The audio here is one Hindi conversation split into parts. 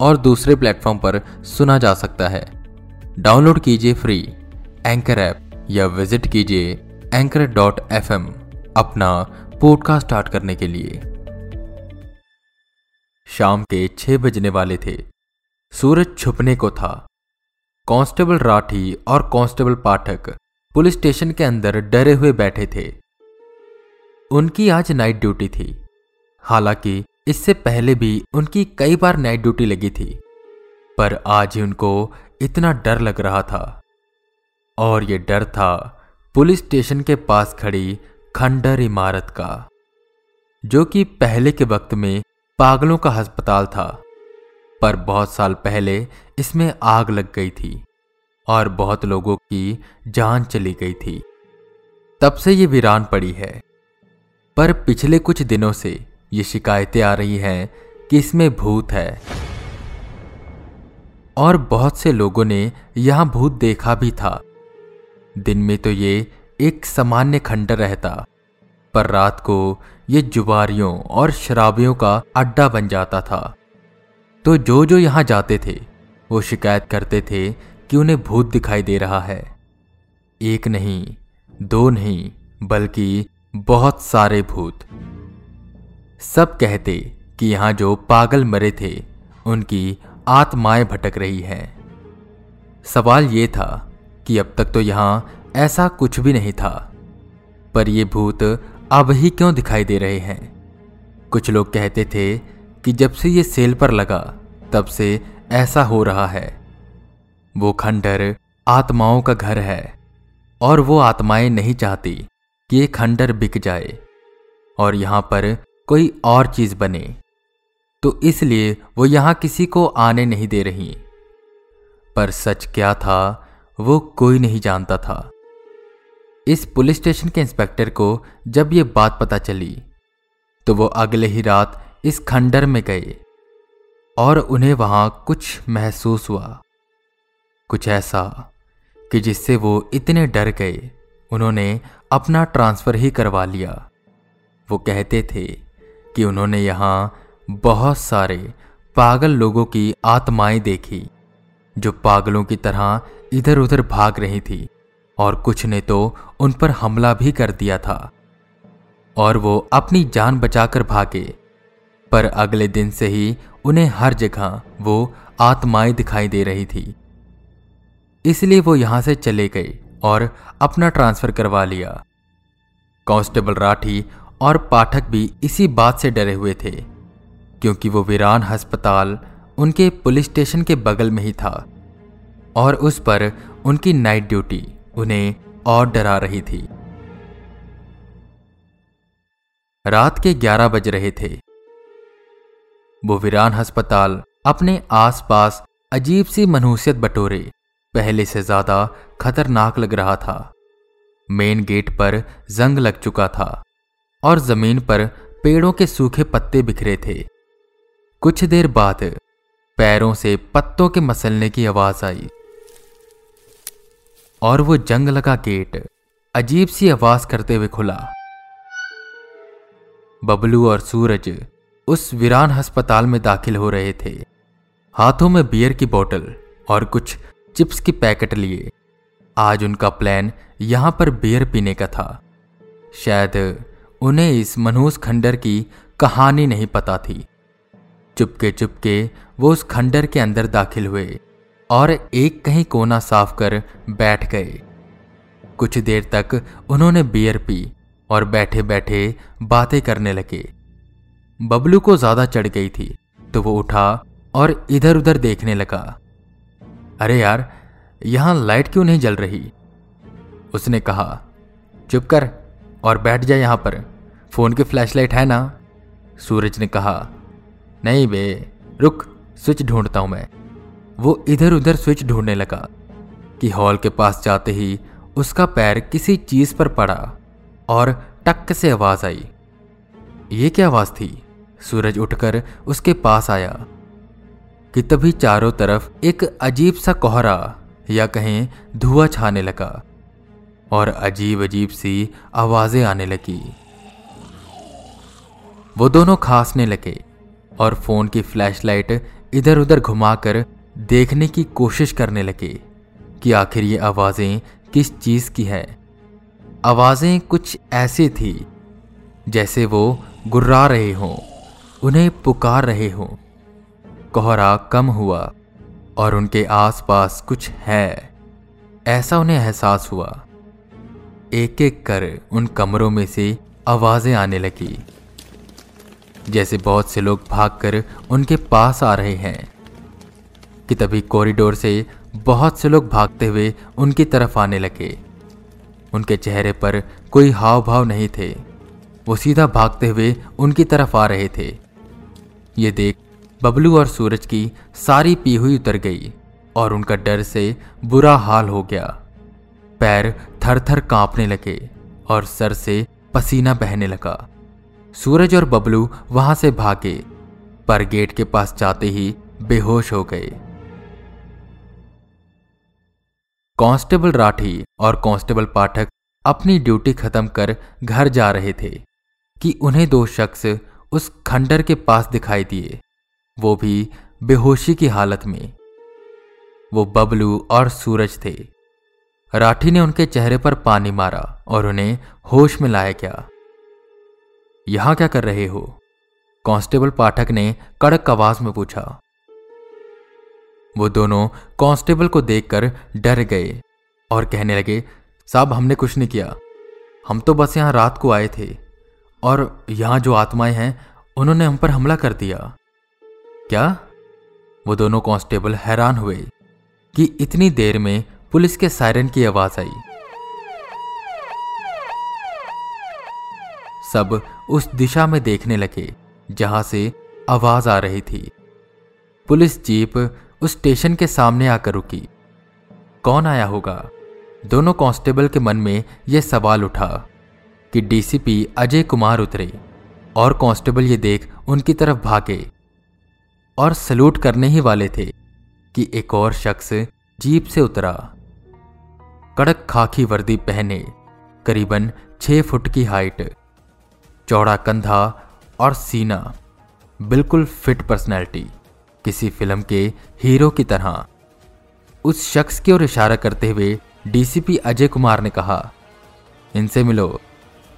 और दूसरे प्लेटफॉर्म पर सुना जा सकता है। डाउनलोड कीजिए फ्री एंकर ऐप या विज़िट कीजिए एंकर डॉट एफ़ अपना पॉडकास्ट स्टार्ट करने के लिए। शाम के छह बजने वाले थे। सूरज छुपने को था। कांस्टेबल राठी और कांस्टेबल पाठक पुलिस स्टेशन के अंदर डरे हुए बैठे थे। उनकी आज नाइट ड्यूटी थी। हालाँकि इससे पहले भी उनकी कई बार नाइट ड्यूटी लगी थी, पर आज ही उनको इतना डर लग रहा था। और ये डर था पुलिस स्टेशन के पास खड़ी खंडर इमारत का, जो कि पहले के वक्त में पागलों का अस्पताल था, पर बहुत साल पहले इसमें आग लग गई थी और बहुत लोगों की जान चली गई थी। तब से ये वीरान पड़ी है, पर पिछले कुछ दिनों से ये शिकायतें आ रही हैं कि इसमें भूत है। और बहुत से लोगों ने यहाँ भूत देखा भी था। दिन में तो ये एक सामान्य खंडर रहता, पर रात को ये जुबारियों और शराबियों का अड्डा बन जाता था। तो जो जो यहाँ जाते थे, वो शिकायत करते थे कि उन्हें भूत दिखाई दे रहा है। एक नहीं, दो नहीं, बल्कि बहुत सारे भूत। सब कहते कि यहाँ जो पागल मरे थे, उनकी आत्माएँ भटक रही हैं। सवाल ये था कि अब तक तो यहाँ ऐसा कुछ भी नहीं था, पर ये भूत अब ही क्यों दिखाई दे रहे हैं? कुछ लोग कहते थे कि जब से ये सेल पर लगा, तब से ऐसा हो रहा है। वो खंडर आत्माओं का घर है, और वो आत्माएँ नहीं चाहती कि ये खंडर बिक जाए, और यहाँ पर कोई और चीज़ बने। तो इसलिए वो यहाँ किसी को आने नहीं दे रही। पर सच क्या था, वो कोई नहीं जानता था। इस पुलिस स्टेशन के इंस्पेक्टर को जब ये बात पता चली तो वो अगले ही रात इस खंडर में गए और उन्हें वहाँ कुछ महसूस हुआ। कुछ ऐसा कि जिससे वो इतने डर गए, उन्होंने अपना ट्रांसफ़र ही करवा लिया। वो कहते थे कि उन्होंने यहाँ बहुत सारे पागल लोगों की आत्माएँ देखी, जो पागलों की तरह इधर उधर भाग रही थी, और कुछ ने तो उन पर हमला भी कर दिया था। और वो अपनी जान बचाकर भागे, पर अगले दिन से ही उन्हें हर जगह वो आत्माएँ दिखाई दे रही थी। इसलिए वो यहाँ से चले गए और अपना ट्रांसफ़र करवा लिया। कांस्टेबल राठी और पाठक भी इसी बात से डरे हुए थे, क्योंकि वो वीरान अस्पताल उनके पुलिस स्टेशन के बगल में ही था और उस पर उनकी नाइट ड्यूटी उन्हें और डरा रही थी। रात के 11 बज रहे थे। वो वीरान अस्पताल अपने आसपास अजीब सी मनहूसियत बटोरे, पहले से ज़्यादा खतरनाक लग रहा था। मेन गेट पर जंग लग चुका था। और ज़मीन पर पेड़ों के सूखे पत्ते बिखरे थे। कुछ देर बाद पैरों से पत्तों के मसलने की आवाज़ आई। और वो जंग लगा गेट अजीब सी आवाज़ करते हुए खुला। बबलू और सूरज उस वीरान अस्पताल में दाखिल हो रहे थे। हाथों में बियर की बोतल और कुछ चिप्स की पैकेट लिए। आज उनका प्लान यहाँ पर बियर पीने का था। शायद उन्हें इस मनहूस खंडर की कहानी नहीं पता थी। चुपके चुपके वो उस खंडर के अंदर दाखिल हुए और एक कहीं कोना साफ़ कर बैठ गए। कुछ देर तक उन्होंने बियर पी और बैठे बैठे बातें करने लगे। बबलू को ज़्यादा चढ़ गई थी तो वो उठा और इधर उधर देखने लगा। अरे यार, यहाँ लाइट क्यों नहीं जल रही? उसने कहा, चुप कर और बैठ जा यहाँ पर। फ़ोन की फ्लैशलाइट है ना? सूरज ने कहा, नहीं बे, रुक स्विच ढूंढता हूँ मैं। वो इधर उधर स्विच ढूँढने लगा कि हॉल के पास जाते ही उसका पैर किसी चीज़ पर पड़ा और टक से आवाज़ आई। ये क्या आवाज़ थी? सूरज उठकर उसके पास आया कि तभी चारों तरफ़ एक अजीब सा कोहरा या कहें धुआँ छाने लगा। और अजीब अजीब सी आवाज़ें आने लगी। वो दोनों खांसने लगे और फ़ोन की फ्लैशलाइट इधर उधर घुमाकर देखने की कोशिश करने लगे कि आखिर ये आवाज़ें किस चीज़ की है। आवाज़ें कुछ ऐसी थी जैसे वो गुर्रा रहे हों, उन्हें पुकार रहे हों। कोहरा कम हुआ और उनके आसपास कुछ है, ऐसा उन्हें एहसास हुआ। एक एक कर उन कमरों में से आवाज़ें आने लगी। जैसे बहुत से लोग भागकर उनके पास आ रहे हैं, कि तभी कॉरिडोर से बहुत से लोग भागते हुए उनकी तरफ़ आने लगे। उनके चेहरे पर कोई हाव भाव नहीं थे। वो सीधा भागते हुए उनकी तरफ़ आ रहे थे। ये देख बबलू और सूरज की सारी पी हुई उतर गई और उनका डर से बुरा हाल हो गया। पैर थर थर कांपने लगे और सर से पसीना बहने लगा। सूरज और बबलू वहाँ से भागे, पर गेट के पास जाते ही बेहोश हो गए। कांस्टेबल राठी और कांस्टेबल पाठक अपनी ड्यूटी खत्म कर घर जा रहे थे कि उन्हें दो शख्स उस खंडर के पास दिखाई दिए। वो भी बेहोशी की हालत में। वो बबलू और सूरज थे। राठी ने उनके चेहरे पर पानी मारा और उन्हें होश में लाया क्या? यहाँ क्या कर रहे हो? कांस्टेबल पाठक ने कड़क आवाज़ में पूछा। वो दोनों कांस्टेबल को देखकर डर गए और कहने लगे, साहब, हमने कुछ नहीं किया। हम तो बस यहाँ रात को आए थे और यहाँ जो आत्माएँ हैं, उन्होंने हम पर हमला कर दिया। क्या? वो दोनों कांस्टेबल हैरान हुए कि इतनी देर में पुलिस के सायरन की आवाज़ आई। सब उस दिशा में देखने लगे, जहाँ से आवाज़ आ रही थी। पुलिस जीप उस स्टेशन के सामने आकर रुकी। कौन आया होगा? दोनों कांस्टेबल के मन में यह सवाल उठा कि डीसीपी अजय कुमार उतरे और कांस्टेबल ये देख उनकी तरफ़ भागे और सल्यूट करने ही वाले थे कि एक और शख्स जीप से उतरा। कड़क खाकी वर्दी पहने, करीबन छह फुट की हाइट, चौड़ा कंधा और सीना। बिल्कुल फिट पर्सनैलिटी, किसी फ़िल्म के हीरो की तरह। उस शख्स की ओर इशारा करते हुए डीसीपी अजय कुमार ने कहा, इनसे मिलो,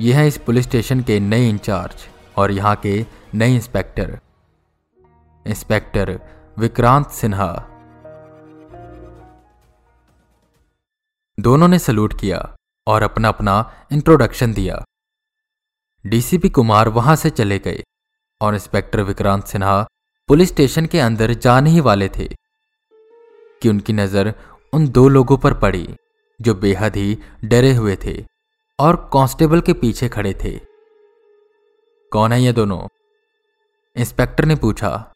यह है इस पुलिस स्टेशन के नए इंचार्ज और यहाँ के नए इंस्पेक्टर। इंस्पेक्टर विक्रांत सिन्हा। दोनों ने सल्यूट किया और अपना अपना इंट्रोडक्शन दिया डीसीपी कुमार वहाँ से चले गए और inspector Vikrant Sinha police station के अंदर जाने ही वाले थे कि उनकी नज़र उन दो लोगों पर पड़ी जो बेहद ही डरे हुए थे और कांस्टेबल के पीछे खड़े थे। कौन है ये दोनों? इंस्पेक्टर ने पूछा।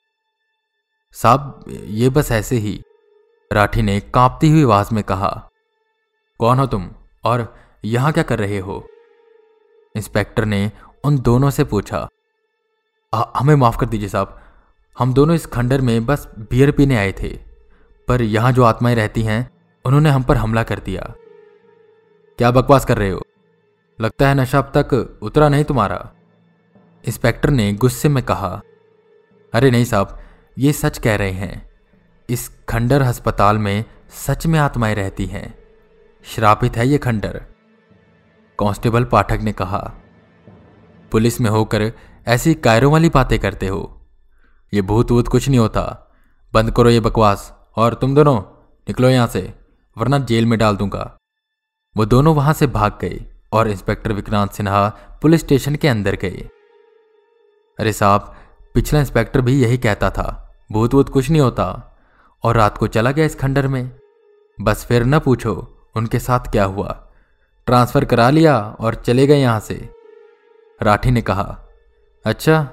साहब, ये बस ऐसे ही। राठी ने कांपती हुई आवाज़ में कहा। कौन हो तुम? और यहाँ क्या कर रहे हो? इंस्पेक्टर ने उन दोनों से पूछा। आ, हमें माफ़ कर दीजिए साहब। हम दोनों इस खंडर में बस बियर पीने आए थे। पर यहाँ जो आत्माएँ रहती हैं उन्होंने हम पर हमला कर दिया। क्या बकवास कर रहे हो? लगता है नशा अब तक उतरा नहीं तुम्हारा। इंस्पेक्टर ने गुस्से में कहा अरे नहीं साहब ये सच कह रहे हैं। इस खंडर अस्पताल में सच में आत्माएँ रहती हैं। श्रापित है ये खंडर। कांस्टेबल पाठक ने कहा, पुलिस में होकर ऐसी कायरों वाली बातें करते हो। ये भूत वूत कुछ नहीं होता। बंद करो ये बकवास, और तुम दोनों निकलो यहाँ से, वरना जेल में डाल दूँगा। वो दोनों वहाँ से भाग गए, और inspector Vikrant Sinha police station के अंदर गए। अरे साहब, पिछला इंस्पेक्टर भी यही कहता था भूत वूत कुछ नहीं होता, और रात को चला गया इस खंडर में। बस फिर न पूछो उनके साथ क्या हुआ? ट्रांसफ़र करा लिया और चले गए यहाँ से। राठी ने कहा अच्छा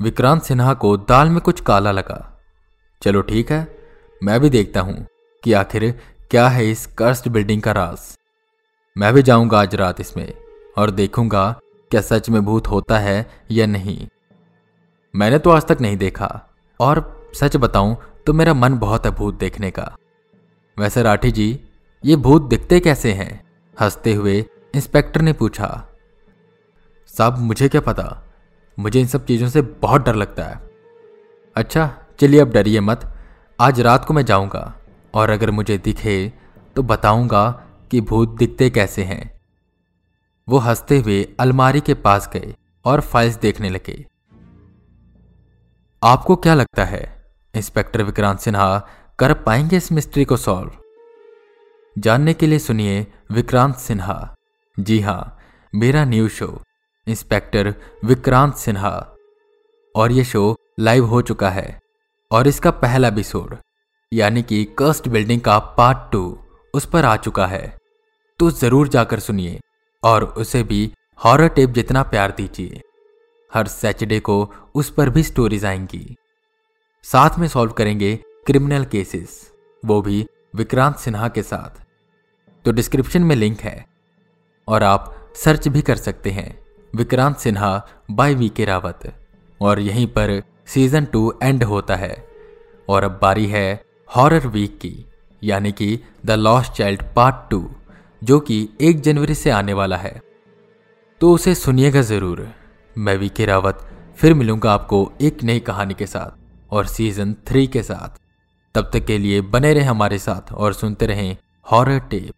विक्रांत सिन्हा को दाल में कुछ काला लगा। चलो ठीक है, मैं भी देखता हूँ कि आखिर क्या है इस कर्स्ट बिल्डिंग का राज। मैं भी जाऊँगा आज रात इसमें और देखूँगा क्या सच में भूत होता है या नहीं। मैंने तो आज तक नहीं देखा और सच बताऊँ तो मेरा मन बहुत है भूत देखने का। वैसे राठी जी ये भूत दिखते कैसे हैं? हँसते हुए इंस्पेक्टर ने पूछा। साहब, मुझे क्या पता? मुझे इन सब चीज़ों से बहुत डर लगता है। अच्छा चलिए अब डरिए मत। आज रात को मैं जाऊँगा, और अगर मुझे दिखे तो बताऊँगा कि भूत दिखते कैसे हैं। वो हँसते हुए अलमारी के पास गए और फाइल्स देखने लगे। आपको क्या लगता है, इंस्पेक्टर विक्रांत सिन्हा, कर पाएँगे इस मिस्ट्री को सॉल्व? जानने के लिए सुनिए विक्रांत सिन्हा। जी हाँ, मेरा new show, inspector Vikrant Sinha. और यह शो लाइव हो चुका है, और इसका पहला एपिसोड यानी कि कर्स्ट बिल्डिंग का पार्ट टू, उस पर आ चुका है। तो ज़रूर जाकर सुनिए, और उसे भी हॉरर टेप जितना प्यार दीजिए। हर सैटरडे को उस पर भी स्टोरीज आएँगी। साथ में सॉल्व करेंगे क्रिमिनल केसेस, वो भी विक्रांत सिन्हा के साथ। तो डिस्क्रिप्शन में लिंक है। और आप सर्च भी कर सकते हैं। विक्रांत सिन्हा बाय वी के रावत। और यहीं पर सीज़न टू एंड होता है। और अब बारी है हॉरर वीक की, यानी कि the lost child part two जो कि एक जनवरी से आने वाला है। तो उसे सुनिएगा ज़रूर। मैं वी के रावत, फिर मिलूँगा आपको एक नई कहानी के साथ और सीज़न थ्री के साथ। तब तक के लिए बने रहें हमारे साथ और सुनते रहें हॉरर टेप